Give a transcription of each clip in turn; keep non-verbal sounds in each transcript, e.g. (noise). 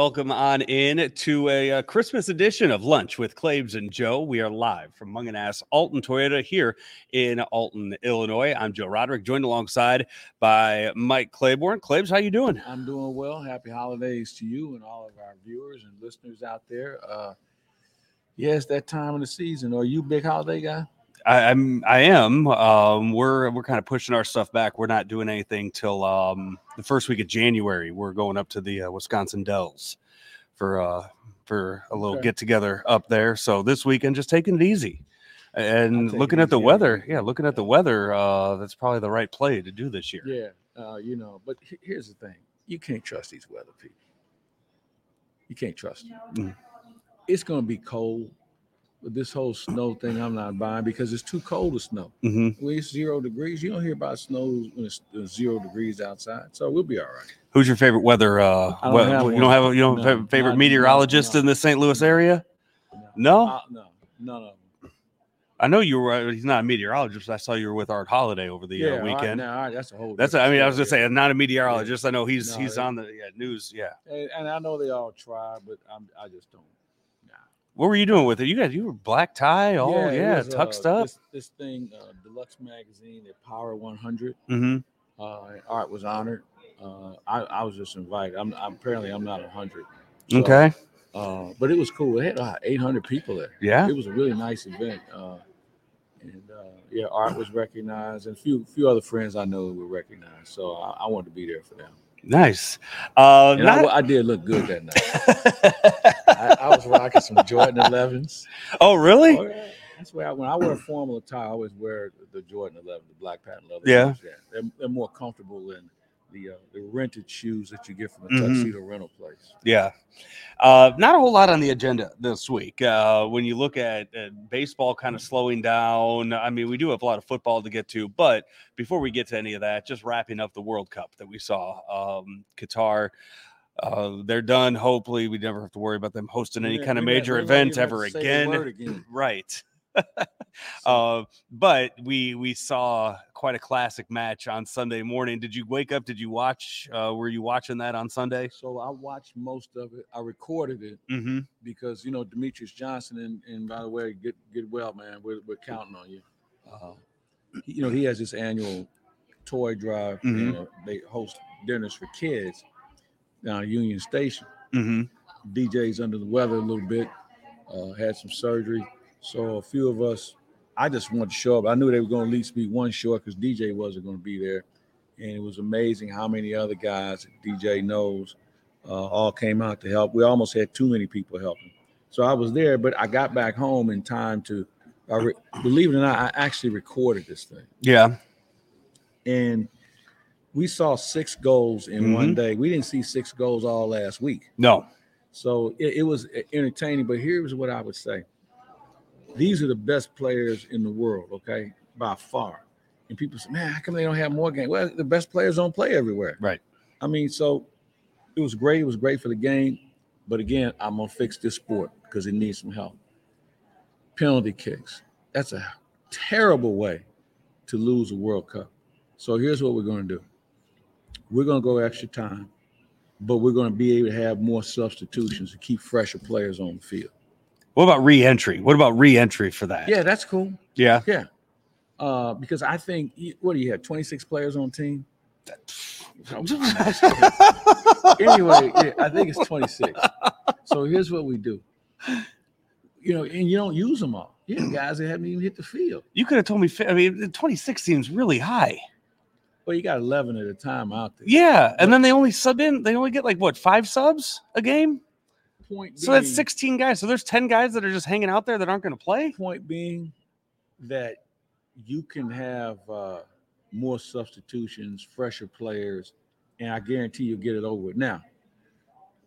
Welcome on in to a, uh Christmas edition of Lunch with Claves and Joe. We are live from Mungenast Alton Toyota here in Alton, Illinois. I'm Joe Roderick, joined alongside by Mike Claiborne. Claves, how you doing? I'm doing well. Happy holidays to you and all of our viewers and listeners out there. Uh, yeah, that time of the season. Are you big holiday guy? I, I'm I am. Um, we're we're kind of pushing our stuff back. We're not doing anything till um, the first week of January. We're going up to the uh, Wisconsin Dells for uh, for a little get together up there. So this weekend, just taking it easy. And looking at the easy weather, yeah, looking at the weather, uh, that's probably the right play to do this year. Yeah, uh, you know. But here's the thing: you can't trust these weather people. You can't trust them. Mm. It's going to be cold. But this whole snow thing, I'm not buying because it's too cold to snow. hmm When it's zero degrees, you don't hear about snow when it's uh, zero degrees outside. So we'll be all right. Who's your favorite weather? Uh, don't we- you one. don't have a, you don't No, have a favorite not- meteorologist no, in the St. Louis area? No? Uh, no, none of them. I know you were. uh, He's not a meteorologist. I saw you were with Art Holliday over the uh, all right, weekend. all right, that's a whole. That's. different I mean, I was story. gonna say, I'm not a meteorologist. I know he's No, he's they- on the yeah, news. Yeah. And, and I know they all try, but I'm, I just don't. What were you doing with it? You guys, you were black tie. Oh it yeah, was, tucked uh, up. This, this thing, uh, Delux Magazine, the Power 100. mm-hmm. Uh, Art was honored. Uh, I, I was just invited. I'm, I'm apparently I'm not 100. Okay. Uh, but it was cool. It had uh, 800 people there. Yeah. It was a really nice event. Uh, and uh, yeah, Art was recognized, and a few few other friends I know were recognized. So I, I wanted to be there for them. Nice. Uh, And I, not- I did look good that night. (laughs) I, I was rocking some Jordan 11s. oh really? Oh, yeah. That's why I, when I wear formal attire, I always wear the Jordan 11, the black patent leather. Yeah. They're, they're more comfortable than the uh, the rented shoes that you get from a Mhm. tuxedo rental place. Yeah. Uh, not a whole lot on the agenda this week. Uh, when you look at, at baseball kind of slowing down, I mean, we do have a lot of football to get to, but before we get to any of that, just wrapping up the World Cup that we saw, um, Qatar. Uh, they're done. Hopefully, we never have to worry about them hosting any We kind of major we may events even have ever the again. again. (laughs) Right. Uh, (laughs) but we we saw quite a classic match on Sunday morning. Did you wake up? Did you watch? Uh, were you watching that on Sunday? So I watched most of it. I recorded it Mm-hmm. because you know Demetrious Johnson and, and by the way, get get well, man. We're, we're counting on you. Uh, you know he has this annual toy drive. Mhm. And, uh, they host dinners for kids down at Union Station. Mm-hmm. DJ's under the weather a little bit. Uh, had some surgery, so a few of us. I just wanted to show up. I knew they were going to at least be one short because DJ wasn't going to be there, and it was amazing how many other guys DJ knows uh, all came out to help. We almost had too many people helping, so I was there, but I got back home in time to. I re- believe it or not, I actually recorded this thing, Yeah. and we saw six goals in one Mhm. day. We didn't see six goals all last week. No. So it, it was entertaining. But here's what I would say: these are the best players in the world, okay, by far. And people say, "Man, how come they don't have more games?" Well, the best players don't play everywhere. Right. I mean, so it was great. It was great for the game. But again, I'm gonna fix this sport because it needs some help. Penalty kicks. That's a terrible way to lose a World Cup. So here's what we're gonna do. We're gonna go extra time but we're going to be able to have more substitutions to keep fresher players on the field. What about re-entry? What about re-entry for that? Yeah, that's cool. Yeah. Yeah. Uh, because I think, what do you have, 26 players on team? (laughs) anyway, yeah, I think it's 26. So here's what we do. You know, and you don't use them all. You (clears throat) have guys that haven't even hit the field. You could have told me. I mean, 26 seems really high. Well, you got 11 at a time out there. Yeah, and then they only sub in. They only get like what five subs a game. Point So that's 16 guys. So there's 10 guys that are just hanging out there that aren't going to play. point being that you can have uh, more substitutions, fresher players, and I guarantee you'll get it over with. Now,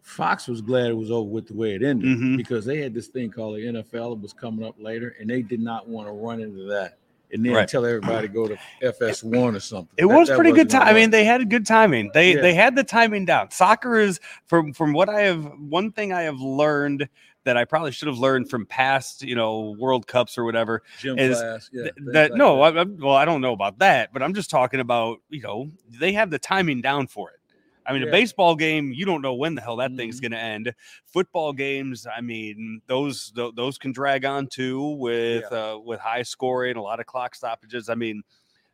Fox was glad it was over with the way it ended Mhm. because they had this thing called the NFL. It was coming up later, and they did not want to run into that and then Right. tell everybody to go to FS1 or something. It That- was pretty good time. I mean, they had good timing. They Yeah. they had the timing down. Soccer is from from what I have. One thing I have learned that I probably should have learned from past, you know, World Cups or whatever. gym is class. Yeah, th- that like no, that. I, I, well, I don't know about that, but I'm just talking about you know they have the timing down for it. I mean, Yeah. a baseball game, you don't know when the hell that thing's Mhm. going to end. Football games, I mean, those tho- those can drag on too with uh, with high scoring, a lot of clock stoppages. I mean,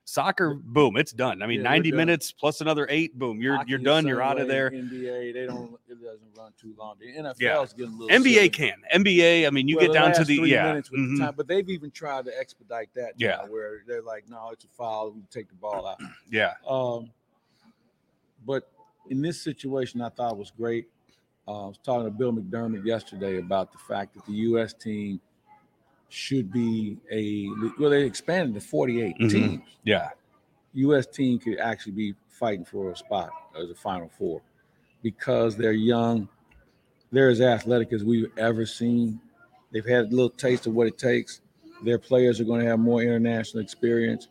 soccer, boom, it's done. I mean, Yeah, 90 minutes plus another eight, boom, you're Hockey you're done. You're out of there. NBA, they don't. It doesn't run too long. The NFL Yeah. is getting a little. NBA silly. can. NBA, I mean, you Well, get down to the yeah. minutes with the time, but they've even tried to expedite that. Yeah. where they're like, no, it's a foul. We take the ball out. Yeah. Um, but in this situation, I thought was great. Uh, I was talking to Bill McDermott yesterday about the fact that the U.S. team should be a well, they expanded to 48 Mhm. teams. Yeah. U.S. team could actually be fighting for a spot as a Final Four because they're young. They're as athletic as we've ever seen. They've had a little taste of what it takes. Their players are going to have more international experience.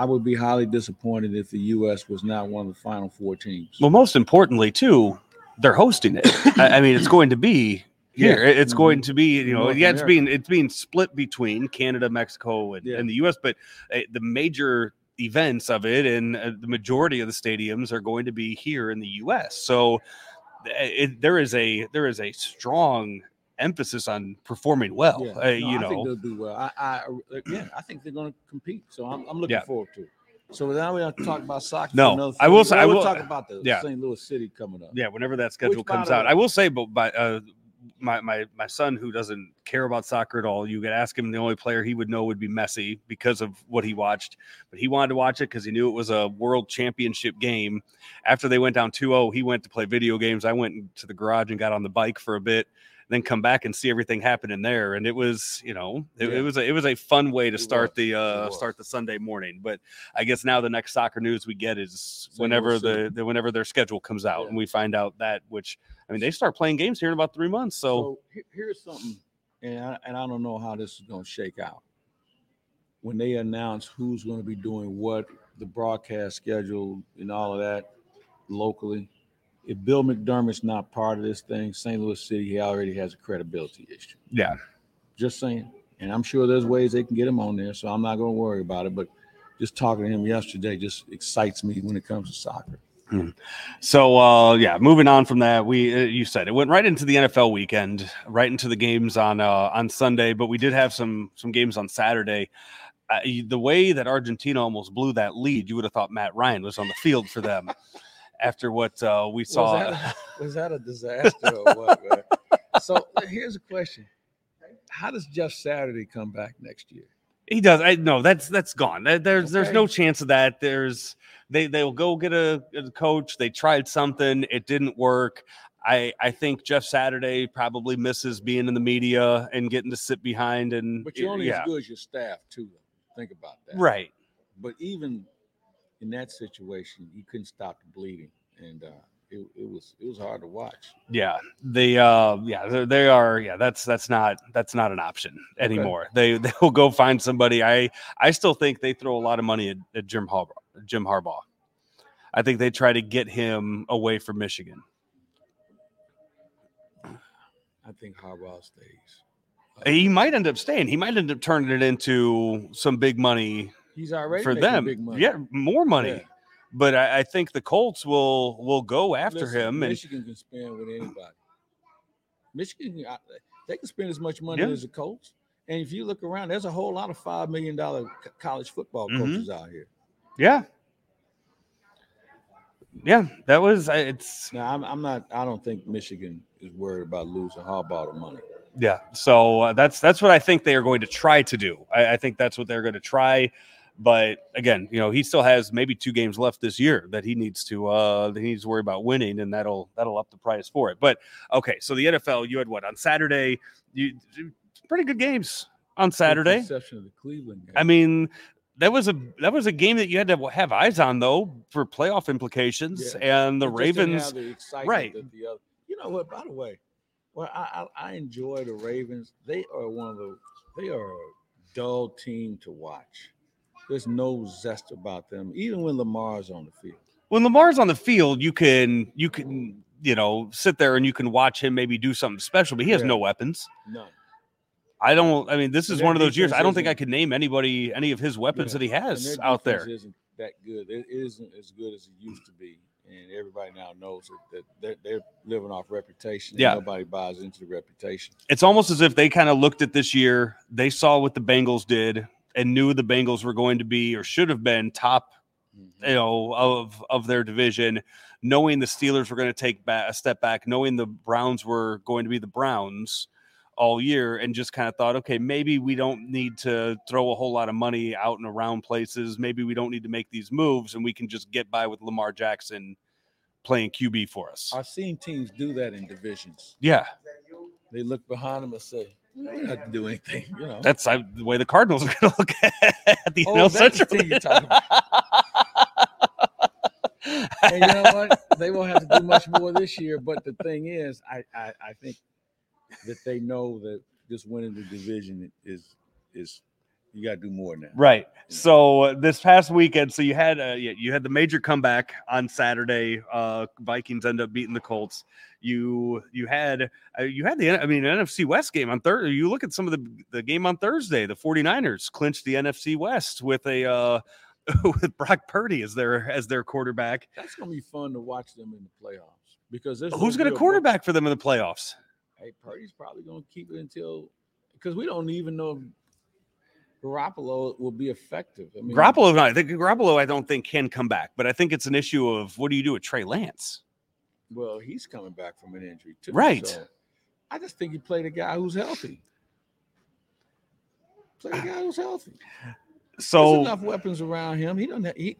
I would be highly disappointed if the U.S. was not one of the Final Four teams. Well, most importantly, too, they're hosting it. I, I mean, it's (coughs) going to be here. Yeah. It's Mhm. going to be, you know, North yeah, it's America. being it's being split between Canada, Mexico, and, Yeah. and the U.S. But uh, the major events of it and uh, the majority of the stadiums are going to be here in the U.S. So uh, it, there is a there is a strong emphasis on performing well. Yeah. Uh, No, you I think they'll do well. I, I (clears throat) yeah, I think they're going to compete. So I'm, I'm looking Yeah. forward to. it. So now we have to talk about soccer. No, I will say- I we'll talk about the yeah. St. Louis City coming up. yeah, whenever that schedule by comes out, I will say, but by uh, my my my son who doesn't care about soccer at all, you could ask him. The only player he would know would be Messi because of what he watched. But he wanted to watch it because he knew it was a world championship game. After they went down 2-0, he went to play video games. I went to the garage and got on the bike for a bit. Then come back and see everything happening there, and it was, you know, it, Yeah. it was a, it was a fun way to It start was. the uh, start the Sunday morning. But I guess now the next soccer news we get is St. whenever the, the whenever their schedule comes out Yeah. and we find out that which I mean they start playing games here in about three months. So, So here's something, and I, and I don't know how this is going to shake out. When they announce who's going to be doing what, the broadcast schedule, and all of that locally, if Bill McDermott's not part of this thing, St. Louis City he already has a credibility issue. yeah, Just saying. And I'm sure there's ways they can get him on there, so I'm not going to worry about it. But just talking to him yesterday just excites me when it comes to soccer. so uh, yeah. Moving on from that, we uh, you said it went right into the NFL weekend, right into the games on uh, on Sunday, but we did have some some games on Saturday. Uh, the way that Argentina almost blew that lead, you would have thought Matt Ryan was on the field for them. After what uh, we saw, Was that, a, (laughs) was that a disaster or what. So here's a question: How does Jeff Saturday come back next year? He does. I no, that's that's gone. There- There's there's no chance of that. There's they they'll go get a, a coach. They tried something, it didn't work. I I think Jeff Saturday probably misses being in the media and getting to sit behind and But you're only yeah, as good as your staff, too. Think about that. right. But even in that situation, you couldn't stop the bleeding, and uh, it, it was it was hard to watch. Yeah, they uh yeah they, they are yeah that's that's not that's not an option Okay. anymore. They they'll go find somebody. I I still think they throw a lot of money at, at Jim Harbaugh. Jim Harbaugh. I think they try to get him away from Michigan. I think Harbaugh stays. He might end up staying. He might end up turning it into some big money He's already for them. Big money. Yeah, more money. Yeah. But I, I think the Colts will will go after Listen, him. And Michigan can spend with anybody. Michigan, they can spend as much money Yeah. as the Colts. And if you look around, there's a whole lot of five million dollar college football Mhm. coaches out here. yeah, yeah, that was it's Now, I'm, I'm not. I don't think Michigan is worried about losing Harbaugh the money. yeah. So uh, that's that's what I think they are going to try to do. I, I think that's what they're going to try. But again, you know, he still has maybe two games left this year that he needs to uh that he needs to worry about winning, and that'll that'll up the price for it. But okay, so the NFL, you had what on Saturday? You pretty good games on Saturday. exception of the Cleveland game. I mean, that was a that was a game that you had to have eyes on though for playoff implications, and the Ravens. the right. the other. You know what? By the way, well, I, I I enjoy the Ravens. They are one of the. They are a dull team to watch. There's no zest about them, even when Lamar's on the field. When Lamar's on the field, you can you can you know sit there and you can watch him maybe do something special, but he has Yeah. no weapons. None. I don't. I mean, this is one of those years. I don't think I could name anybody any of his weapons Yeah, that he has out there. Isn't that good? It isn't as good as it used to be. and everybody now knows that, that they're, they're living off reputation. Yeah. nobody buys into the reputation. It's almost as if they kind of looked at this year, they saw what the Bengals did and knew the Bengals were going to be or should have been top mm-hmm. you know of of their division knowing the steelers were going to take back a step back knowing the browns were going to be the browns all year and just kind of thought okay maybe we don't need to throw a whole lot of money out and around places. Maybe we don't need to make these moves and we can just get by with lamar jackson playing qb for us. I've seen teams do that in divisions. yeah. They look behind them and say, "We don't have to do anything." You know, that's uh, the way the cardinals are going to look (laughs) at the Oh, NL that's the Central. you're talking (laughs) and you know what? They won't have to do much more this year. But the thing is, I, I, I think that they know that just winning the division is is you got to do more now. Right. So uh, this past weekend, so you had uh, you you had the major comeback on Saturday. Uh, Vikings end up beating the Colts. You you had uh, you had the I mean NFC West game on Thursday. You look at some of the the game on Thursday. The 49ers clinched the NFC West with a uh, (laughs) with Brock Purdy as their as their quarterback. That's gonna be fun to watch them in the playoffs because there's Who's going to real- quarterback for them in the playoffs? Hey, Purdy's probably gonna keep it until because we don't even know if Garoppolo will be effective. I mean, Garoppolo, I think Garoppolo, I don't think can come back, but I think it's an issue of what do you do with Trey Lance? Well, he's coming back from an injury too. Right. so I just think you play the guy who's healthy. Play the guy who's healthy. There's So enough weapons around him. He don't. Have, he,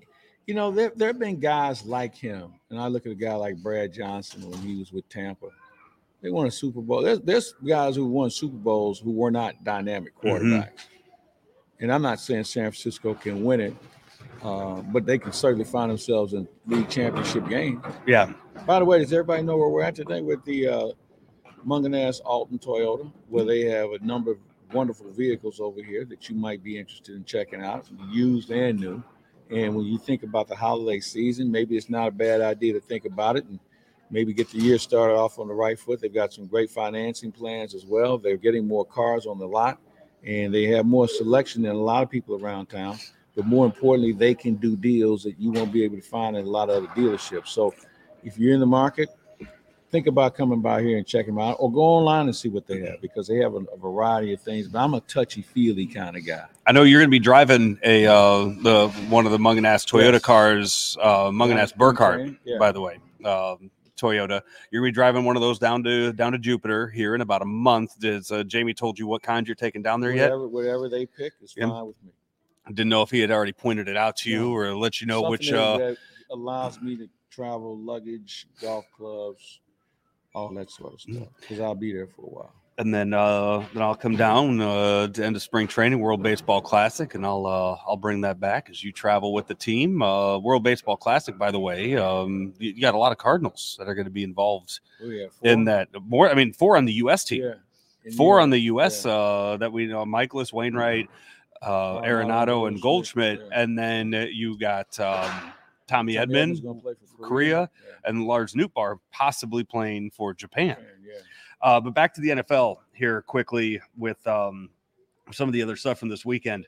you know, there there have been guys like him, and I look at a guy like Brad Johnson when he was with Tampa. They won a Super Bowl. There's there's guys who won Super Bowls who were not dynamic mm-hmm. quarterbacks. And I'm not saying San Francisco can win it, uh, but they can certainly find themselves in league championship game. yeah, By the way, does everybody know where we're at today with the uh, Mungenast Alton Toyota, where they have a number of wonderful vehicles over here that you might be interested in checking out, used and new. And when you think about the holiday season, maybe it's not a bad idea to think about it and maybe get the year started off on the right foot. They've got some great financing plans as well. They're getting more cars on the lot and they have more selection than a lot of people around town. But more importantly, they can do deals that you won't be able to find in a lot of other dealerships. So if you're in the market, think about coming by here and checking them out or go online and see what they have because they have a, a variety of things. But I'm a touchy feely kind of guy. I know you're going to be driving a uh, the one of the Mungenast Toyota Yes. cars, uh, Mungenast Burkhardt, Yeah. by the way, um, Toyota. You're to be driving one of those down to down to Jupiter here in about a month. Does uh, Jamie told you what kind you're taking down there yet? whatever, whatever they pick is Yeah. fine with me. Didn't know if he had already pointed it out to you No. or let you know Something which. Uh, that allows me to travel luggage, golf clubs, all that sort of Mm. stuff because I'll be there for a while. And then uh, then I'll come down uh, to end of spring training, World Baseball Classic, and I'll uh, I'll bring that back as you travel with the team. Uh, World Baseball Classic, by the way, um, you, you got a lot of Cardinals that are going to be involved Oh, yeah, in that. More, I mean, four on the U.S. team, Yeah. Four on the U.S. yeah. Uh, that we know: Mikolas, Wainwright, uh, Arenado, Arenado, and Goldschmidt, and then you got um, Tommy Edman gonna play for Korea. Yeah. and Lars Nootbaar possibly playing for Japan. Yeah. Uh, but back to the NFL here quickly with um, some of the other stuff from this weekend.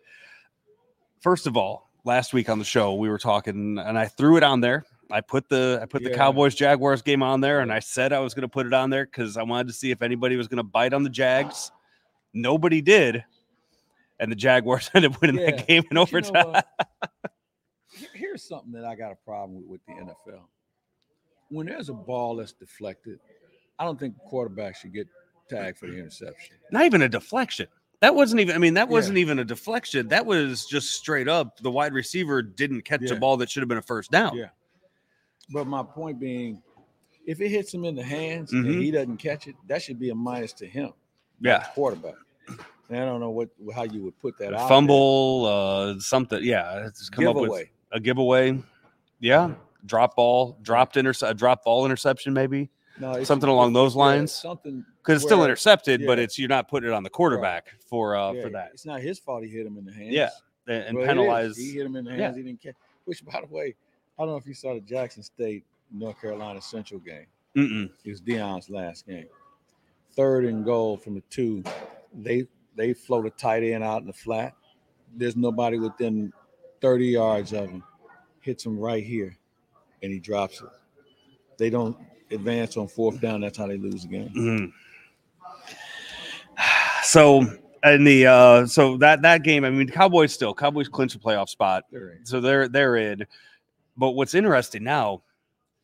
First of all, last week on the show we were talking, and I threw it on there. I put the I put the Cowboys Jaguars game on there, and I said I was going to put it on there because I wanted to see if anybody was going to bite on the Jags. Nobody did, and the Jaguars (laughs) ended up winning Yeah, that game in But you know overtime. (laughs) Here's something that I got a problem with with the NFL. When there's a ball that's deflected, I don't think the quarterback should get tagged for the interception. Not even a deflection. That wasn't even. I mean, that wasn't even a deflection. That was just straight up. The wide receiver didn't catch a ball that should have been a first down. Yeah. But my point being, if it hits him in the hands Mhm. and he doesn't catch it, that should be a minus to him, Yeah. quarterback. And I don't know what how you would put that out. fumble, uh, something. Yeah, it's there. come up with giveaway. a giveaway. Yeah, drop ball, dropped intercept, a drop ball interception, maybe No, something along those lines? something because it's still where- intercepted, but yeah. it's you're not putting it on the quarterback for uh yeah, for that It's not his fault he hit him in the hands. Yeah, and, and Well, it is. penalize. He hit him in the hands. He didn't catch. Which, by the way, I don't know if you saw the Jackson State North Carolina Central game. Mm-mm. It was Deion's last game. Third and goal from the two. They they float a tight end out in the flat. There's nobody within 30 yards of him. Hits him right here, and he drops it. they don't advance on fourth down, that's how they lose the game. Mhm. So and the uh so that that game, I mean, Cowboys still Cowboys clinch a playoff spot, They're so they're they're in. But what's interesting now,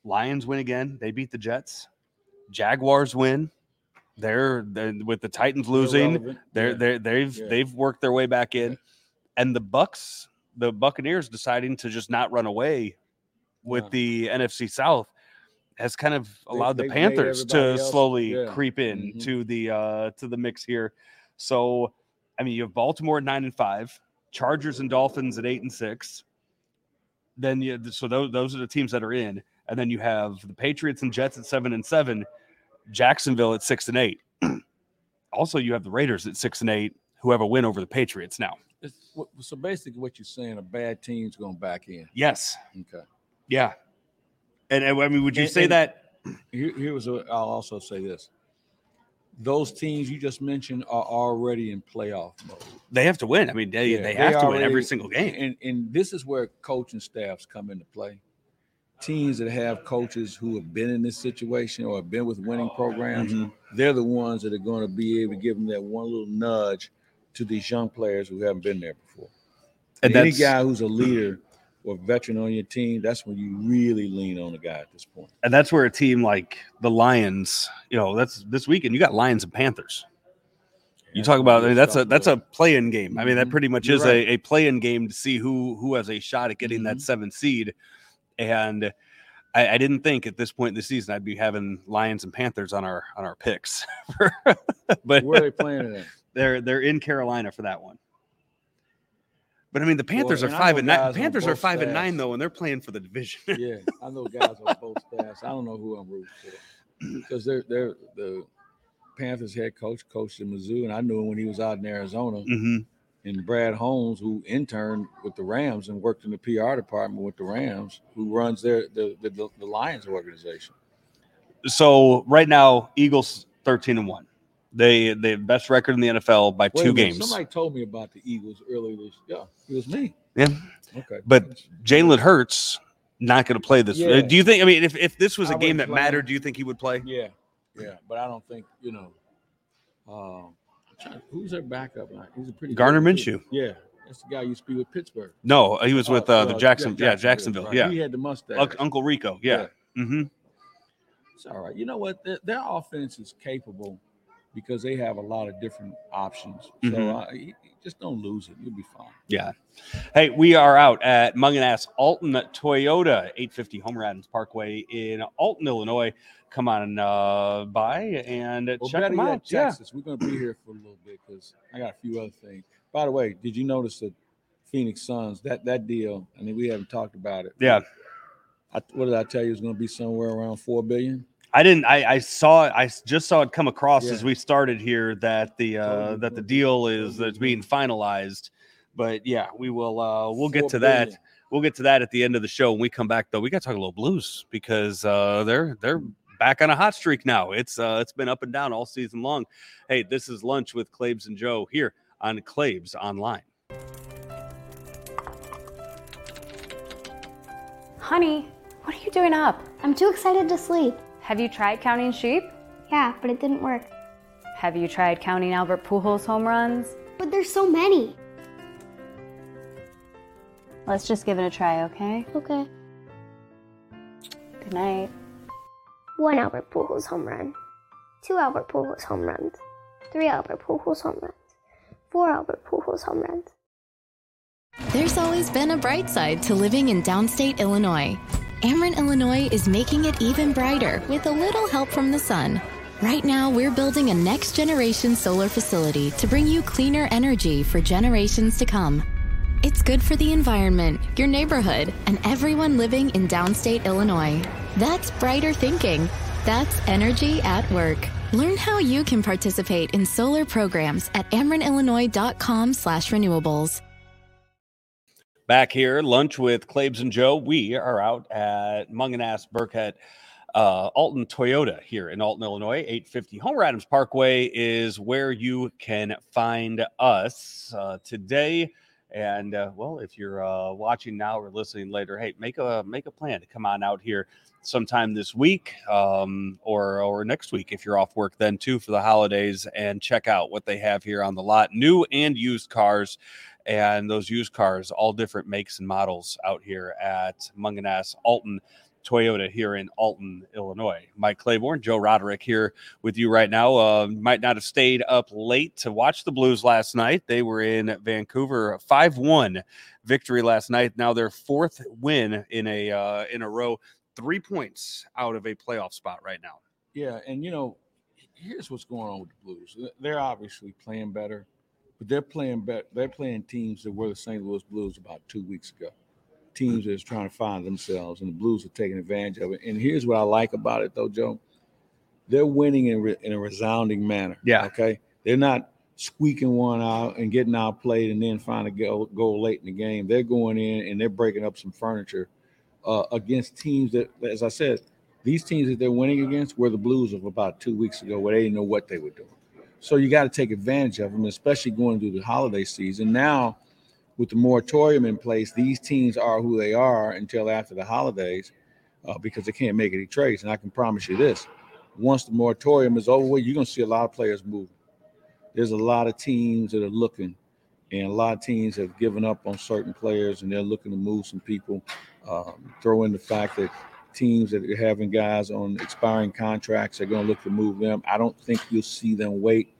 Lions win again. They beat the Jets. Jaguars win. They're, they're with the Titans losing. They're Yeah. they're they've Yeah. they've worked their way back in, Yeah. and the Bucks, the Buccaneers, deciding to just not run away with the NFC South has kind of allowed the they've Panthers to else- slowly yeah. creep in Mhm. to the uh to the mix here. So, I mean, you have Baltimore at nine and five, Chargers and Dolphins at eight and six. Then you so those those are the teams that are in, and then you have the Patriots and Jets at seven and seven, Jacksonville at six and eight. (clears throat) also, you have the Raiders at six and eight, who have a win over the Patriots now. It's, so basically, what you're saying, a bad team's going back in. Yes, Okay. yeah, and, and I mean, would you And- say and- that? Here, here was. A, I'll also say this: those teams you just mentioned are already in playoff mode. They have to win. I mean, they, Yeah, they they have to win every single game. And and this is where coaching staffs come into play. Teams that have coaches who have been in this situation or have been with winning programs, Mhm. they're the ones that are going to be able to give them that one little nudge to these young players who haven't been there before. And Any guy who's a leader or veteran on your team, that's when you really lean on a guy at this point. and that's where a team like the Lions, you know, that's this weekend. You got Lions and Panthers. You talk about I mean, that's a that's a play-in game. I mean, that Mhm. pretty much You're is right. a, a play-in game to see who who has a shot at getting that Mhm. seventh seed. And I, I didn't think at this point in the season I'd be having Lions and Panthers on our on our picks, (laughs) but Where are they playing it at? (laughs) they're they're in Carolina for that one. But I mean, the Panthers and are five and nine. Panthers are five and nine though, and they're playing for the division. Yeah, I know guys on both staffs. I don't know who I'm rooting for (clears throat) because they're they're the Panthers head coach coached in Mizzou, and I knew him when he was out in Arizona. hmm And Brad Holmes, who interned with the Rams and worked in the PR department with the Rams, who runs their the the, the, the Lions organization. So right now, Eagles thirteen and one. They they have best record in the NFL by Wait two minute, games. Somebody told me about the Eagles earlier this. Yeah, it was me. Yeah. Okay. But Jalen Hurts not going to play this. uh, Yeah. Do you think? I mean, if, if this was a I game that mattered, do you think he would play? Yeah, yeah, but I don't think you know. Um, who's their backup? Like, He's a pretty Gardner. Minshew. Yeah, that's the guy who used to be with Pittsburgh. No, he was with Oh, uh, the Jackson. Yeah, Jacksonville. Yeah, he had the mustache. Unc- Uncle Rico. Yeah. mm-hmm It's all right. You know what? Their, their offense is capable because they have a lot of different options. So Mhm. uh, you- you just don't lose it. You'll be fine. Yeah. Hey, we are out at Mungenast Alton Toyota, 850 Homer Adams Parkway in Alton, Illinois. Come on uh, by and Well, check them out. Yeah. Texas. We're going to be here for a little bit because I got a few other things. By the way, did you notice that Phoenix Suns that that deal? I mean, we haven't talked about it. Yeah. I, what did I tell you? It's going to be somewhere around four billion. I didn't. I, I saw. I just saw it come across as we started here that the uh, that the deal is that's being finalized. But yeah, we will. Uh, we'll get to that. We'll get to that at the end of the show. When we come back, though, we got to talk a little blues because uh, they're they're back on a hot streak now. It's uh, it's been up and down all season long. Hey, this is lunch with Claves and Joe here on Claves Online. Honey, what are you doing up? I'm too excited to sleep. Have you tried counting sheep? Yeah, but it didn't work. Have you tried counting Albert Pujols home runs? But there's so many. Let's just give it a try, okay? Okay. Good night. One Albert Pujols home run. Two Albert Pujols home runs. Three Albert Pujols home runs. Four Albert Pujols home runs. There's always been a bright side to living in downstate Illinois. Ameren, Illinois is making it even brighter with a little help from the sun. Right now, we're building a next generation solar facility to bring you cleaner energy for generations to come. It's good for the environment, your neighborhood, and everyone living in downstate Illinois. That's brighter thinking. That's energy at work. Learn how you can participate in solar programs at amerenillinois.com slash renewables. Back here, lunch with Claves and Joe. We are out at Mungenast Burkett uh, Alton Toyota here in Alton, Illinois. 850 Homer Adams Parkway is where you can find us. Uh, today, And uh, well, if you're uh, watching now or listening later, hey, make a make a plan to come on out here sometime this week um, or or next week if you're off work then too for the holidays and check out what they have here on the lot, new and used cars. And those used cars, all different makes and models out here at Mungenast Alton Toyota here in Alton, Illinois. Mike Claiborne, Joe Roderick here with you right now. Uh, might not have stayed up late to watch the Blues last night. They were in Vancouver, five one victory last night. Now their fourth win in a uh, in a row, three points out of a playoff spot right now. Yeah, and you know, here's what's going on with the Blues. They're obviously playing better, but they're playing better. They're playing teams that were the St. Louis Blues about two weeks ago teams that's trying to find themselves, and the Blues are taking advantage of it. And here's what I like about it, though, Joe. They're winning in, re- in a resounding manner. Yeah. Okay. They're not squeaking one out and getting outplayed and then finding a goal, goal late in the game. They're going in and they're breaking up some furniture uh, against teams that, as I said, these teams that they're winning against were the Blues of about two weeks ago, where they didn't know what they were doing. So you got to take advantage of them, especially going through the holiday season. Now with the moratorium in place, these teams are who they are until after the holidays uh, because they can't make any trades. And I can promise you this once the moratorium is over, you're going to see a lot of players move. There's a lot of teams that are looking, and a lot of teams have given up on certain players and they're looking to move some people. Um, throw in the fact that teams that are having guys on expiring contracts are going to look to move them. I don't think you'll see them wait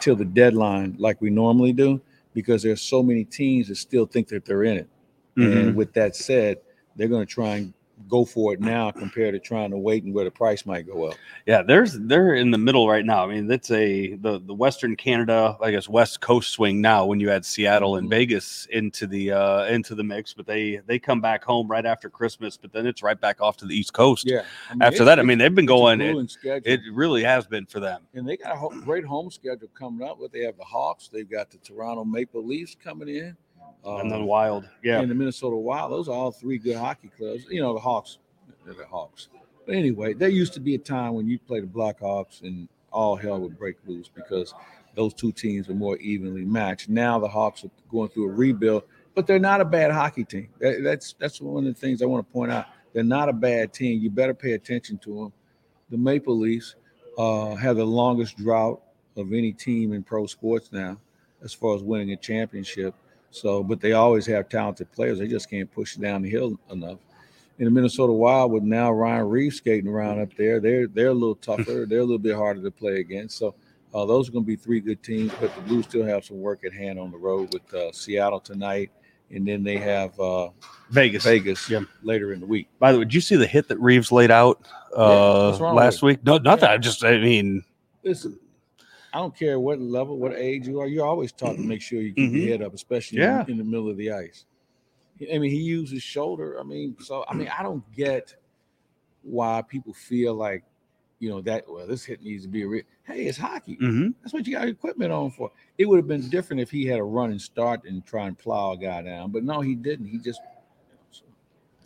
till the deadline like we normally do because there's so many teams that still think that they're in it. Mm-hmm. And with that said, they're going to try and go for it now compared to trying to wait and where the price might go up. Yeah, there's they're in the middle right now. I mean, that's a the the Western Canada, I guess West Coast swing now when you add Seattle and mm-hmm. Vegas into the uh into the mix, but they they come back home right after Christmas, but then it's right back off to the East Coast. Yeah. I mean, after that, I mean, they've been going it, it, really has been for them. And they got a great home schedule coming up, but they have the Hawks, they've got the Toronto Maple Leafs coming in. And then um, Wild, yeah, and the Minnesota Wild. Those are all three good hockey clubs. You know, the Hawks the Hawks. But anyway, there used to be a time when you play the Blackhawks and all hell would break loose because those two teams are more evenly matched. Now the Hawks are going through a rebuild, but they're not a bad hockey team. That, that's that's one of the things I want to point out. They're not a bad team. You better pay attention to them. The Maple Leafs uh, have the longest drought of any team in pro sports now, as far as winning a championship. So, but they always have talented players. They just can't push it down the hill enough in the Minnesota Wild with now Ryan Reaves skating around up there. They're they're a little (laughs) tougher. they're a little bit harder to play against. So uh, those are going to be three good teams. But the Blues still have some work at hand on the road with uh, Seattle tonight, and then they have uh, Vegas Vegas yeah. later in the week. By the way, did you see the hit that Reaves laid out uh, yeah, last week? No, not yeah. that. I just I mean, listen. I don't care what level, what age you are. You're always taught to make sure you keep mm-hmm. your head up, especially yeah. in, in the middle of the ice. I mean, he used his shoulder. I mean, so I mean, I don't get why people feel like, you know, that well, this hit needs to be a re- hey, it's hockey. Mm-hmm. That's what you got equipment on for. It would have been different if he had a run and start and try and plow a guy down, but no, he didn't. He just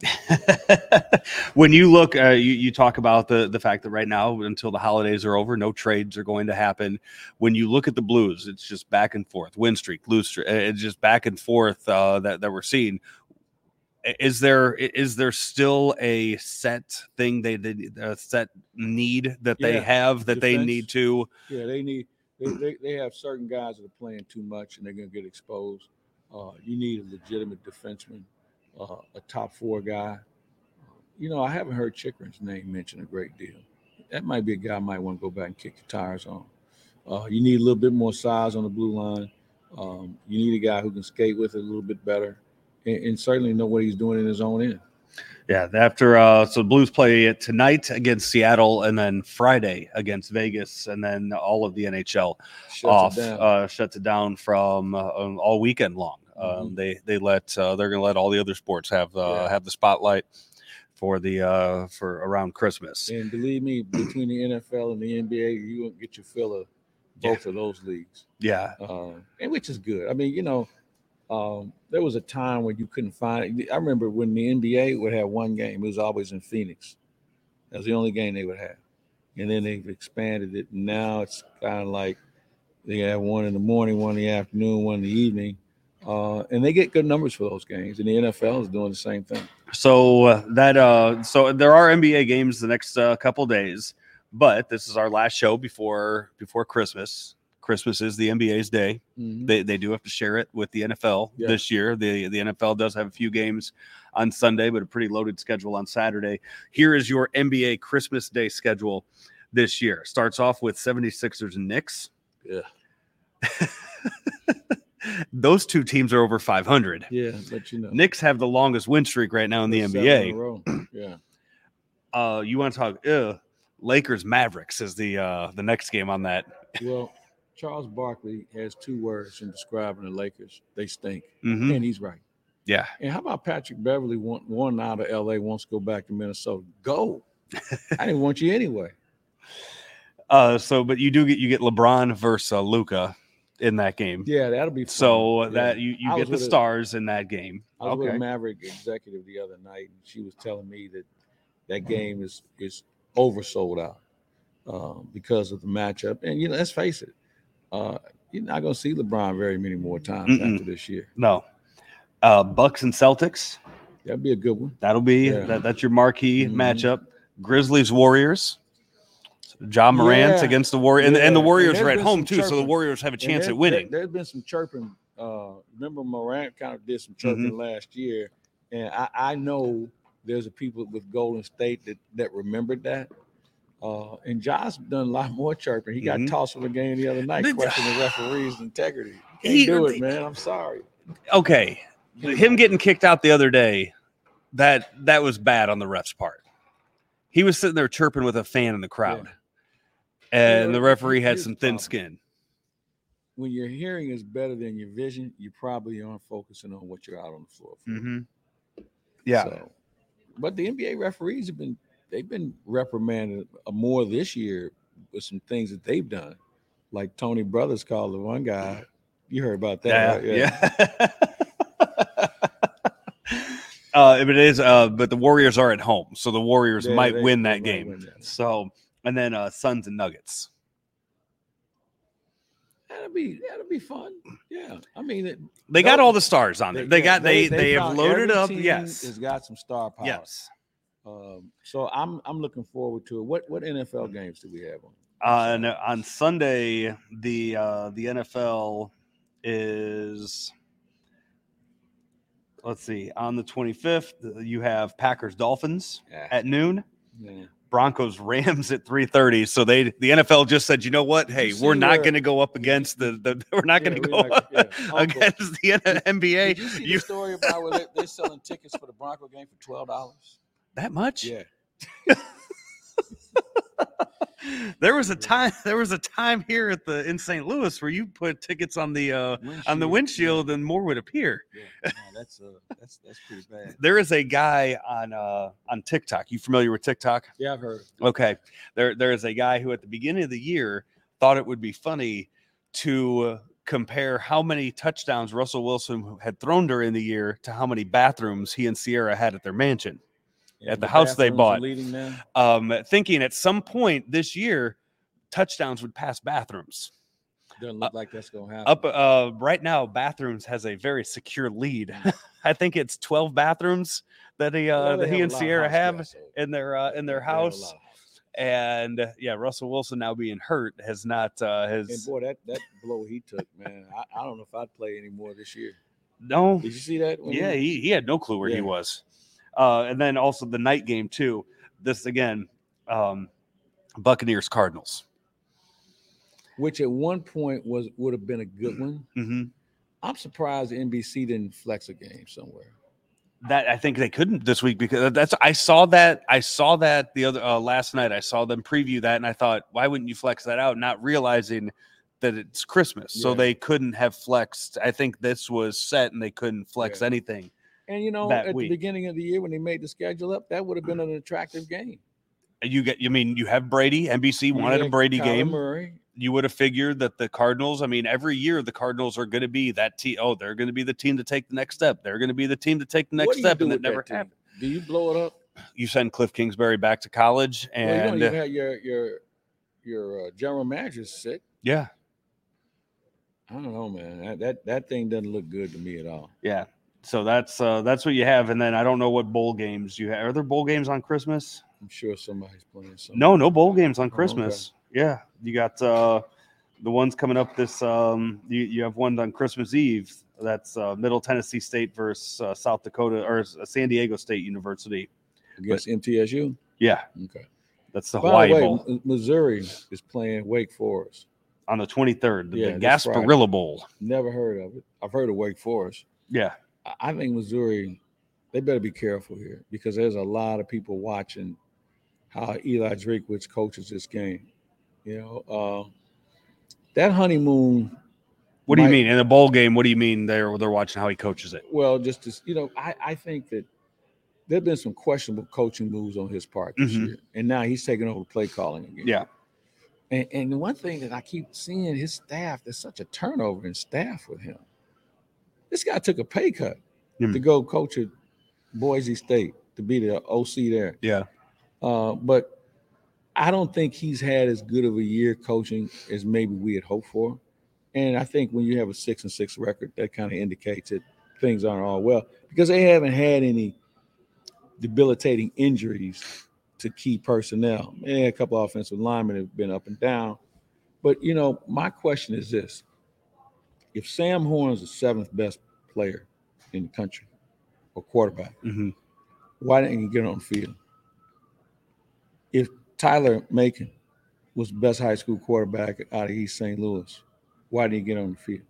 (laughs) when you look, uh, you, you talk about the the fact that right now, until the holidays are over, no trades are going to happen. When you look at the Blues, it's just back and forth, win streak, lose streak, it's just back and forth uh, that that we're seeing is there is there still a set thing they did a set need that they have that Defense. they need to yeah they need they, they, they have certain guys that are playing too much and they're going to get exposed uh, you need a legitimate defenseman uh, a top four guy. You know i haven't heard Chychrun's name mentioned a great deal. That might be a guy i might want to go back and kick the tires on. Uh, you need a little bit more size on the blue line. Um, you need a guy who can skate with it a little bit better and, and certainly know what he's doing in his own end. Yeah, after uh, so Blues play it tonight against Seattle, and then Friday against Vegas, and then all of the NHL shuts off it uh, shuts it down from uh, all weekend long. Um, mm-hmm. Um, they they let uh, they're going to let all the other sports have uh, yeah. have the spotlight for the uh, for around Christmas. And believe me, between the NFL and the NBA, you won't get your fill of both yeah. of those leagues. Yeah, uh, and which is good. I mean, you know, um, there was a time when you couldn't find. I remember when the NBA would have one game. It was always in Phoenix. That was the only game they would have, and then they've expanded it. And now it's kind of like they have one in the morning, one in the afternoon, one in the evening. Uh, and they get good numbers for those games. And the NFL is doing the same thing. So uh, that uh, so there are NBA games the next uh, couple days, but this is our last show before before Christmas. Christmas is the NBA's day. They, they do have to share it with the NFL Yeah. this year. The the NFL does have a few games on Sunday, but a pretty loaded schedule on Saturday. Here is your NBA Christmas Day schedule this year. Starts off with 76ers and Knicks. Yeah. (laughs) Those two teams are over 500. Yeah, but you know, Knicks have the longest win streak right now in the in NBA. row. (clears throat) Yeah. Uh, you want to talk uh, Lakers Mavericks is the uh, the next game on that. Well, Charles Barkley has two words in describing the Lakers. They stink, Mhm. and he's right. Yeah, And how about Patrick Beverley? One, one out of LA wants to go back to Minnesota. Go. (laughs) I didn't want you anyway. Uh, so but you do get you get LeBron versus uh, Luka in that game. Yeah, that'll be fun. So Yeah. that you, you get the with a- stars in that game. I was with a Maverick executive the other night, and she was telling me that that game is is oversold out um, because of the matchup. And you know, let's face it, uh, you're not going to see LeBron very many more times Mm-mm. after this year. No. Uh, Bucks and Celtics. That'll be a good one. That'll be Yeah. that, that's your marquee Mhm. matchup. Grizzlies Warriors. Ja Morant Yeah. against the Warriors, and, and the Yeah. And Warriors are at home too, so the. Warriors have a chance at winning. There, has been some chirping. Uh, remember, Morant kind of did some Mm-hmm. chirping last year, and I, I know there's a people with Golden State that that remembered that. Uh, and Josh done a lot (laughs) more chirping. He got Mhm. tossed from the game the other night, questioning the referee's integrity. (sighs) Can't He- do it, man. I'm sorry. okay, him getting kicked out the other day, that that was bad on the ref's part. He was sitting there chirping with a fan in the crowd, and the referee had some thin skin. When your hearing is better than your vision, you probably aren't focusing on what you're out on the floor for. Mm-hmm. Yeah, So, but the NBA referees have been they've been reprimanded uh, more this year with some things that they've done. Like Tony Brothers called the one guy. You heard about that? yeah, right? yeah. (laughs) uh, but it is. Uh, but the Warriors are at home, so the Warriors Yeah, might they- win that game. win that. So, and then uh, Suns and Nuggets. That'll be that'll be fun. Yeah, I mean, it, They got all the stars on there. They, yeah, got they they, have loaded up. Yes, has got some star power. yes. Um, so I'm I'm looking forward to it. What what NFL games do we have on? on on Sunday, the uh, the NFL is let's see on the 25th you have Packers Dolphins Yeah. at noon Yeah. Broncos Rams at 3:30 so they the NFL just said you know what? Hey we're not going to go up against the, the (laughs) we're not Yeah, going to go yeah, (laughs) against the NBA Did you see you, the story about where they, are selling tickets for the Bronco game for twelve dollars? that much? Yeah. (laughs) there was a time there was a time here at the in St. Louis where you put tickets on the uh on the windshield and more would appear Yeah, (laughs) no, that's uh, that's that's pretty bad. there is a guy on uh on TikTok. You familiar with TikTok? Yeah, I've heard. Okay. There there is a guy who at the beginning of the year thought it would be funny to compare how many touchdowns Russell Wilson had thrown during the year to how many bathrooms he and Ciara had at their mansion. At the house they bought. Um thinking at some point this year touchdowns would pass bathrooms. Doesn't look like that's gonna happen. Up uh right now bathrooms has a very secure lead. (laughs) I think it's 12 bathrooms that he uh Well, that he and a lot of Ciara have guests, so in their uh in their they have a lot house and uh, yeah russell wilson now being hurt has not uh And has boy, that that blow he took, man. I, I don't know if I'd play anymore this year. no Did you see that? when yeah he, he had no clue where he was uh and then also the night game too. This again um buccaneers cardinals. Which at one point was would have been a good one. hmm I'm surprised NBC didn't flex a game somewhere. that i think they couldn't this week because that's i saw that i saw that the other uh, last night. I saw them preview that and i thought why wouldn't you flex that out? Not realizing that it's christmas. So they couldn't have flexed. I think this was set and they couldn't flex Yeah. anything And you know, That at week. the beginning of the year when they made the schedule up, that would have been an attractive game. you get you mean you have brady nbc You wanted a brady Kyler game Murray. you would have figured that the Cardinals, I mean, every year the Cardinals are going to be that team. Oh, they're going to be the team to take the next step. They're going to be the team to take the next step. And that with never happened. Do you blow it up? You send Cliff Kingsbury back to college, well, you don't and even your your your uh, general manager sick. yeah, I don't know, man. That, that that thing doesn't look good to me at all. Yeah. So that's uh that's what you have, and then I don't know what bowl games you have. Are there bowl games on Christmas? I'm sure somebody's playing something. No, no bowl games on okay. Christmas. Yeah, you got uh the ones coming up this. Um, you you have one on Christmas Eve. That's uh, Middle Tennessee State versus uh, South Dakota or uh, San Diego State University. against MTSU. Yeah, Okay. that's the By Hawaii the way, Bowl Missouri is playing Wake Forest. on the twenty third. The, Yeah, the. Gasparilla Bowl. Never heard of it. I've heard of Wake Forest. Yeah, I- think Missouri, they better be careful here because there's a lot of people watching how Eli Drinkwitz coaches this game. You know, uh, that honeymoon. What do you mean in a bowl game? What do you mean they're they're watching how he coaches it? Well, just to, you know, I, I think that there've been some questionable coaching moves on his part this Mhm. year, and now he's taking over play calling again. Yeah, And, and the one thing that I keep seeing his staff, there's such a turnover in staff with him. This guy took a pay cut Hmm. to go coach at Boise State to be the OC there. yeah. Uh, but I don't think he's had as good of a year coaching as maybe we had hoped for. And I think when you have a six and six record, that kind of indicates that things aren't all well because they haven't had any debilitating injuries to key personnel. Yeah, a couple offensive linemen have been up and down. But you know, my question is this: If Sam Horn is the seventh best player in the country or quarterback, hmm why didn't he get on the field? If Tyler Macon was the best high school quarterback out of East St. Louis, why didn't he get on the field?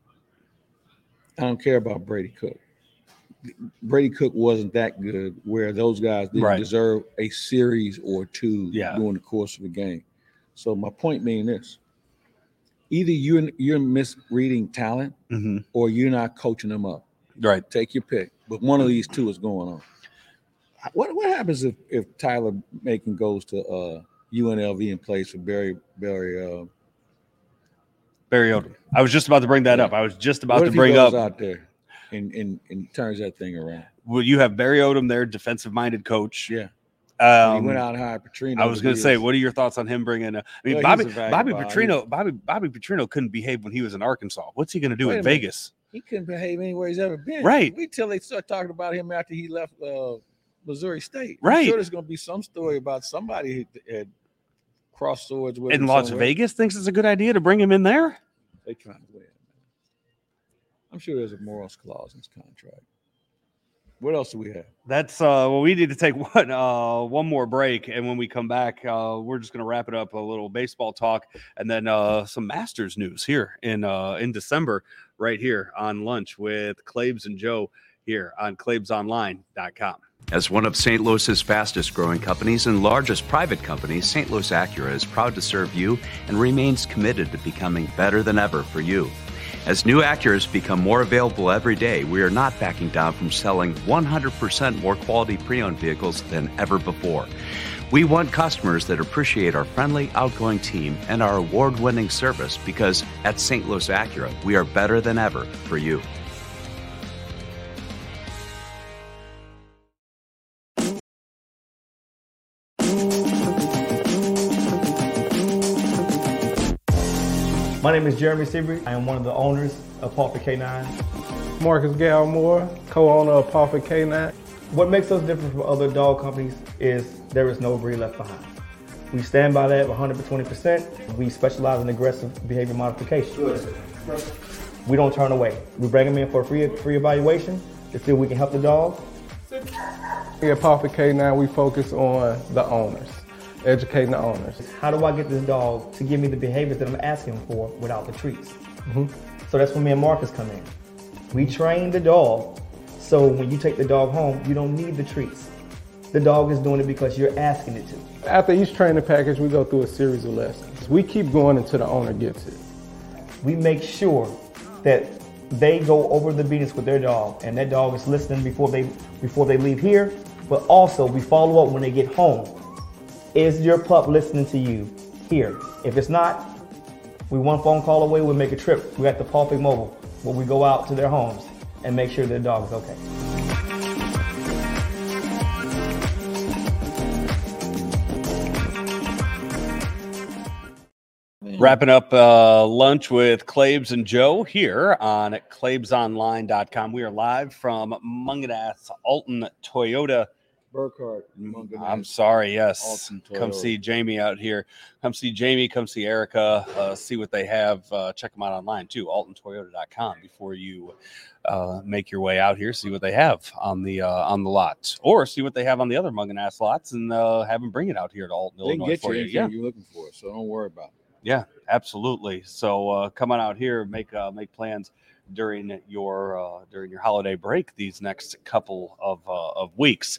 I don't care about Brady Cook. Brady Cook wasn't that good where those guys didn't Right. deserve a series or two Yeah. during the course of the game. So my point being this: either you're you're misreading talent hmm or you're not coaching them up. Right. Take your pick, but one of these two is going on. What what happens if if Tyler Macon goes to uh, UNLV and plays for Barry Barry? Uh, Barry Odom. I was just about to bring that Yeah. up. I was just about what to bring up. out there and, and and turns that thing around? Well, you have Barry Odom there, defensive minded coach. Yeah, Um, he went out and hired Petrino. I was going to say, what are your thoughts on him bringing? A, I mean, Well, Bobby Bobby. Petrino Bobby Bobby Petrino couldn't behave when he was in Arkansas. What's he going to do Wait in. Vegas? he couldn't behave anywhere he's ever been. Right. Wait till they start talking about him after he left uh, Missouri State. I'm Right. sure there's going to be some story about somebody who had crossed swords with And him Las somewhere. Vegas thinks it's a good idea to bring him in there. They trying to win. I'm sure there's a morals clause in his contract. What else do we have? That's uh well, we need to take (laughs) one uh one more break, and when we come back, uh we're just gonna wrap it up a little baseball talk and then uh some Masters news here in uh in December, right here on lunch with Claibs and Joe here on ClaibsOnline.com. As one of St. Louis's fastest growing companies and largest private companies, St. Louis Acura is proud to serve you and remains committed to becoming better than ever for you. As new Acuras become more available every day, we are not backing down from selling 100% more quality pre owned vehicles than ever before. We want customers that appreciate our friendly, outgoing team and our award winning service because at St. Louis Acura, we are better than ever for you. My name is Jeremy Seabury. I am one of the owners of Pulpit K9. Marcus Galmore, co-owner of Pulpit K9. What makes us different from other dog companies is there is no breed left behind. We stand by that 120%. We specialize in aggressive behavior modification. We don't turn away. We bring them in for a free, free evaluation to see if we can help the dog. Here at Pulpit K9, we focus on the owners, educating the owners. How do I get this dog to give me the behaviors that I'm asking for without the treats? Mm-hmm. So that's when me and Marcus come in. We train the dog so when you take the dog home, you don't need the treats. The dog is doing it because you're asking it to. After each training package, we go through a series of lessons. We keep going until the owner gets it. We make sure that they go over the beatings with their dog and that dog is listening before they before they leave here, but also we follow up when they get home. Is your pup listening to you here? If it's not, we one phone call away, we'll make a trip. We got the Pulpit Mobile where we go out to their homes and make sure their dog is okay. Wrapping up uh, lunch with Claibs and Joe here on ClaibsOnline.com. We are live from Mungenast Alton Toyota. Burkhardt. I'm sorry, yes. Come see Jamie out here. Come see Jamie. Come see Erica. Uh, see what they have. Uh, check them out online too, altontoyota.com before you uh, make your way out here. See what they have on the uh, on the lot, or see what they have on the other Mungenast lots, and uh, have them bring it out here to Alton, They Illinois get you for you. Yeah, you're looking for, so don't worry about it. yeah, absolutely. So uh, come on out here, make uh, make plans during your uh, during your holiday break these next couple of uh, of weeks.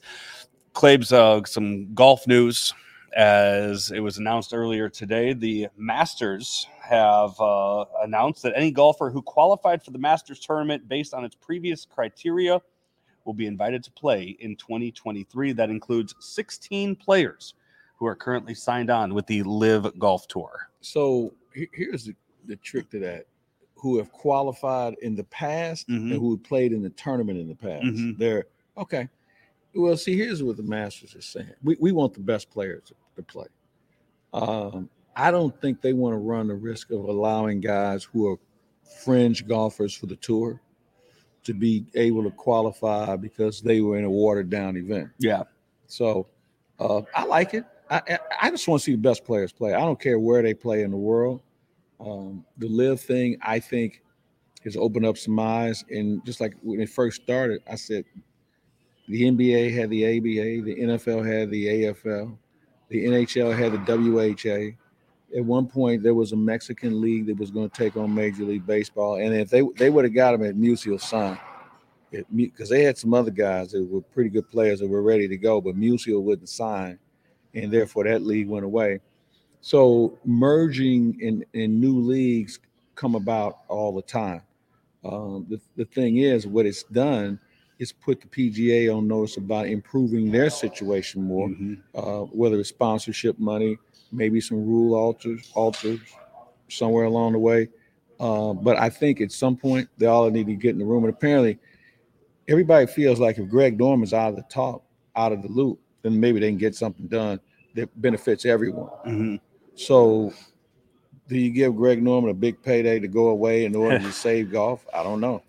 Claibs, uh, some golf news. As it was announced earlier today, the Masters have uh, announced that any golfer who qualified for the Masters tournament based on its previous criteria will be invited to play in 2023. That includes 16 players who are currently signed on with the Live Golf Tour. So here's the, the trick to that: who have qualified in the past Mhm. and who have played in the tournament in the past. Mhm. They're okay. Well, see, here's what the Masters is saying: we, we want the best players to, to play. Um, I don't think they want to run the risk of allowing guys who are fringe golfers for the tour to be able to qualify because they were in a watered down event. Yeah. So uh, I like it. I, I just want to see the best players play. I don't care where they play in the world. Um, the live thing, I think, has opened up some eyes. And just like when it first started, I said the NBA had the ABA, the NFL had the AFL, the NHL had the WHA. At one point, there was a Mexican league that was going to take on Major League Baseball, and if they they would have got him at Musial sign, because they had some other guys that were pretty good players that were ready to go, but Musial wouldn't sign, and therefore that league went away. So merging in in new leagues come about all the time. Um, the the thing is, what it's done is put the PGA on notice about improving their situation more, Mhm. uh, whether it's sponsorship money, maybe some rule alters alters somewhere along the way. Uh, but I think at some point they all need to get in the room. And apparently, everybody feels like if Greg Norman's out of the top, out of the loop, then maybe they can get something done that benefits everyone. Mhm. So, do you give Greg Norman a big payday to go away in order to (laughs) save golf? I don't know.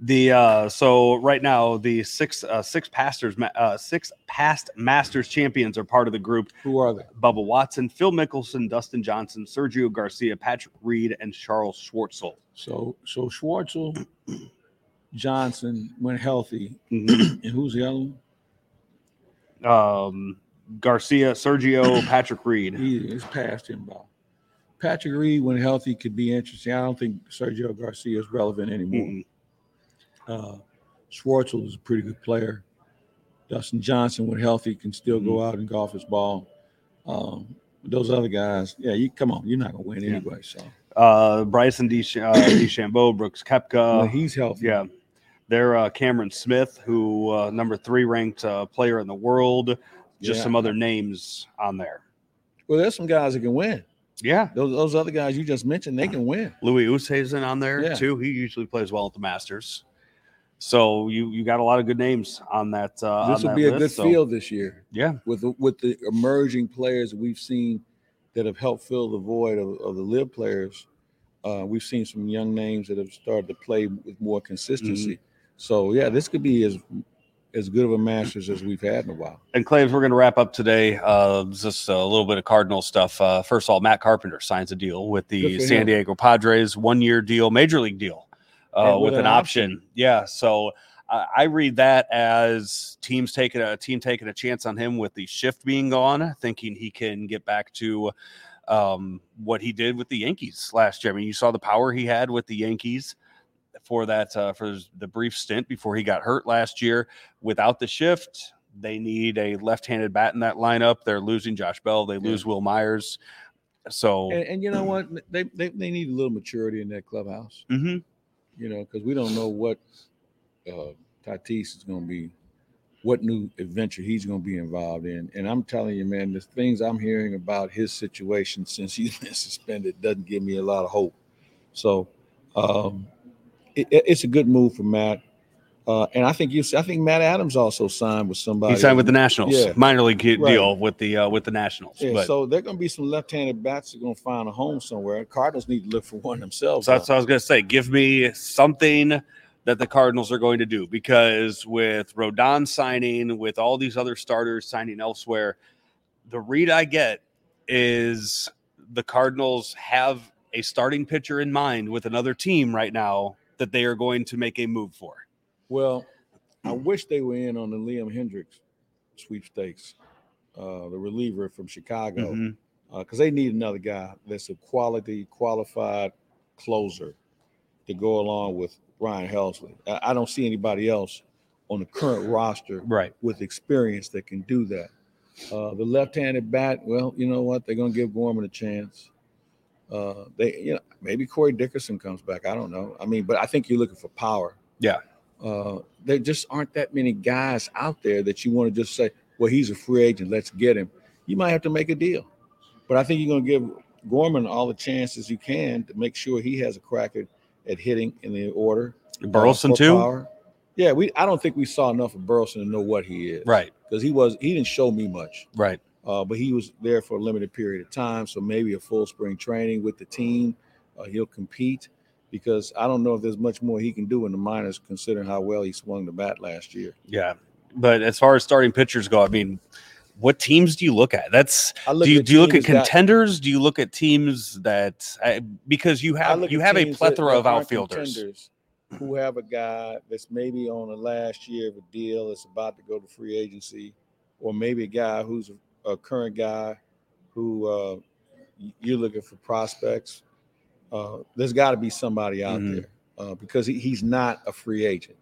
The uh, so right now the six uh, six pastors uh, six past Masters champions are part of the group. Who are they? Bubba Watson, Phil Mickelson, Dustin Johnson, Sergio Garcia, Patrick Reed, and Charles Schwartzel. So, so Schwartzel, Johnson went healthy, Mhm. (clears throat) and who's the other one? um, Garcia, Sergio, (coughs) Patrick Reed. He is past him by. Patrick Reed, when healthy, could be interesting. I don't think Sergio Garcia is relevant anymore. Mhm. Uh, Schwartzel is a pretty good player. Dustin Johnson, when healthy, can still go out and golf his ball. Um, those other guys, yeah, you come on, you're not gonna win Yeah. anyway. So Uh, Bryson Desch- uh, (coughs) DeChambeau, Brooks Koepka. when he's healthy, Yeah. They're uh, Cameron Smith, who uh, number three ranked uh, player in the world. Just Yeah. some other names on there. Well, there's some guys that can win. Yeah. Those those other guys you just mentioned, they can win. Louis Oosthuizen on there Yeah. too. He usually plays well at the Masters. So you you got a lot of good names on that. Uh, this on will that be a list, good so, field this year Yeah. with the, with the emerging players we've seen that have helped fill the void of, of the live players. Uh, we've seen some young names that have started to play with more consistency. So yeah, this could be as as good of a Masters as we've had in a while. And Claibs, we're going to wrap up today. Uh, just a little bit of Cardinal stuff. Uh, first of all, Matt Carpenter signs a deal with the San him. Diego Padres, one year deal, major league deal, uh, with, with an an option. Yeah. So I I read that as teams taking a team taking a chance on him with the shift being gone, thinking he can get back to um, what he did with the Yankees last year. I mean, you saw the power he had with the Yankees for that uh, for the brief stint before he got hurt last year. Without the shift, they need a left-handed bat in that lineup. They're losing Josh Bell. They lose Wil Myers. So And, and you know what? They, they they need a little maturity in that clubhouse. Mhm. You know, because we don't know what uh, Tatis is going to be, what new adventure he's going to be involved in. And I'm telling you, man, the things I'm hearing about his situation since he's (laughs) been suspended doesn't give me a lot of hope. So um, it, it- it's a good move for Matt. Uh, and I think you, I think Matt Adams also signed with somebody. He signed with the Nationals, Yeah. minor league deal Right. with the uh, with the Nationals. Yeah, but so there are going to be some left-handed bats that are going to find a home somewhere. Cardinals need to look for one themselves. So that's what I was going to say. Give me something that the Cardinals are going to do because with Rodon signing, with all these other starters signing elsewhere, the read I get is the Cardinals have a starting pitcher in mind with another team right now that they are going to make a move for. Well, I wish they were in on the Liam Hendriks sweepstakes, uh, the reliever from Chicago, because they need another guy that's a quality, qualified closer to go along with Ryan Helsley. I, I don't see anybody else on the current roster Right. with experience that can do that. Uh, the left-handed bat, well, you know what? They're going to give Gorman a chance. Uh, they, you know, maybe Corey Dickerson comes back. I don't know. I mean, but I think you're looking for power. Yeah. Uh, there just aren't that many guys out there that you want to just say, "Well, he's a free agent. Let's get him." You might have to make a deal, but I think you're going to give Gorman all the chances you can to make sure he has a crack at, at hitting in the order. uh, Burleson for too? power. Yeah, we. I don't think we saw enough of Burleson to know what he is. Right. Because he was. He didn't show me much. Right. Uh, but he was there for a limited period of time, so maybe a full spring training with the team, uh, he'll compete. Because I don't know if there's much more he can do in the minors, considering how well he swung the bat last year. Yeah. But as far as starting pitchers go, I mean, what teams do you look at? That's I look do you do you look at that- contenders? Do you look at teams that I, because you have you have a plethora that of outfielders. who have a guy that's maybe on the last year of a deal that's about to go to free agency, or maybe a guy who's a, current guy who uh, you're looking for prospects. Uh, there's got to be somebody out Mhm. there uh, because he, he's not a free agent.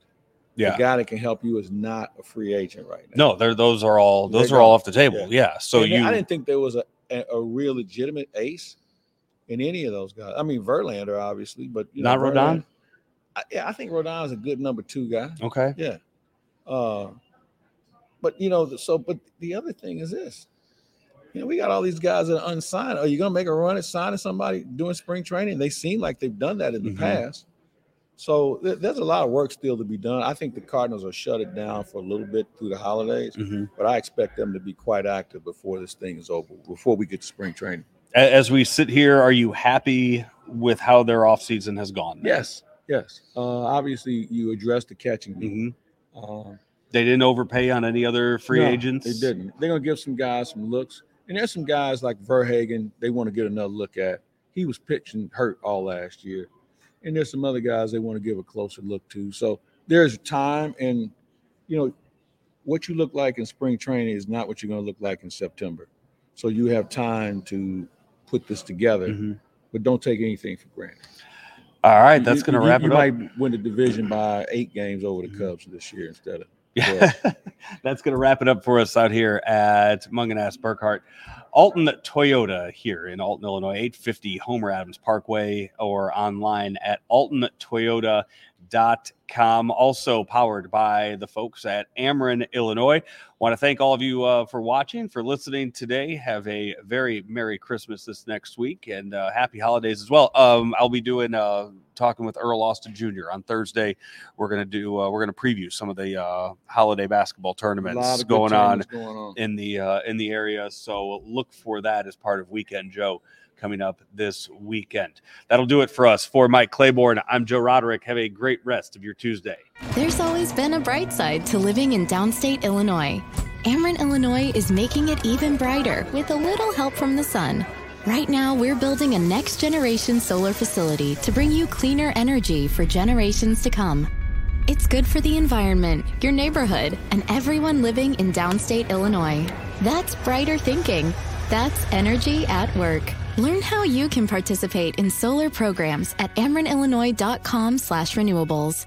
Yeah. The guy that can help you is not a free agent right now. No, they're, those are all They're those are all off the table. Yeah. So And you I didn't think there was a, a, a real legitimate ace in any of those guys. I mean, Verlander, obviously, but you Not know, Rodon? I, yeah, I think Rodon is a good number two guy. okay? Yeah. Uh, but you know, so but the other thing is this. You know, we got all these guys that are unsigned. Are you going to make a run at signing somebody doing spring training? They seem like they've done that in the Mhm. past. So th- there's a lot of work still to be done. I think the Cardinals will shut it down for a little bit through the holidays, Mhm. but I expect them to be quite active before this thing is over, before we get to spring training. As we sit here, are you happy with how their offseason has gone? Yes, yes. Uh, obviously, you addressed the catching. Mhm. Um, They didn't overpay on any other free No, agents. They didn't. They're gonna give some guys some looks, and there's some guys like VerHagen they want to get another look at. He was pitching hurt all last year, and there's some other guys they want to give a closer look to. So there's time, and you know what you look like in spring training is not what you're gonna look like in September. So you have time to put this together, Mhm. but don't take anything for granted. All right, that's going to wrap you it up. You might win the division by eight games over the Mhm. Cubs this year instead of Yeah. (laughs) That's going to wrap it up for us out here at mung Mungenast Burkhart. Alton Toyota here in Alton, Illinois, 850 Homer Adams Parkway or online at altontoyota.com. Also powered by the folks at Ameren, Illinois. Want to thank all of you uh, for watching, for listening today. Have a very Merry Christmas this next week and uh, Happy Holidays as well. Um, I'll be doing uh, talking with Earl Austin Jr. on Thursday we're gonna do uh, we're gonna preview some of the uh, holiday basketball tournaments going on going on. in the uh, in the area. So look for that as part of Weekend Joe coming up this weekend. That'll do it for us. For Mike Claiborne, I'm Joe Roderick. Have a great rest of your Tuesday. There's always been a bright side to living in downstate Illinois. Ameren, Illinois is making it even brighter with a little help from the sun. Right now, we're building a next generation solar facility to bring you cleaner energy for generations to come. It's good for the environment, your neighborhood, and everyone living in downstate Illinois. That's brighter thinking. That's energy at work. Learn how you can participate in solar programs at amerenillinois.com slash renewables.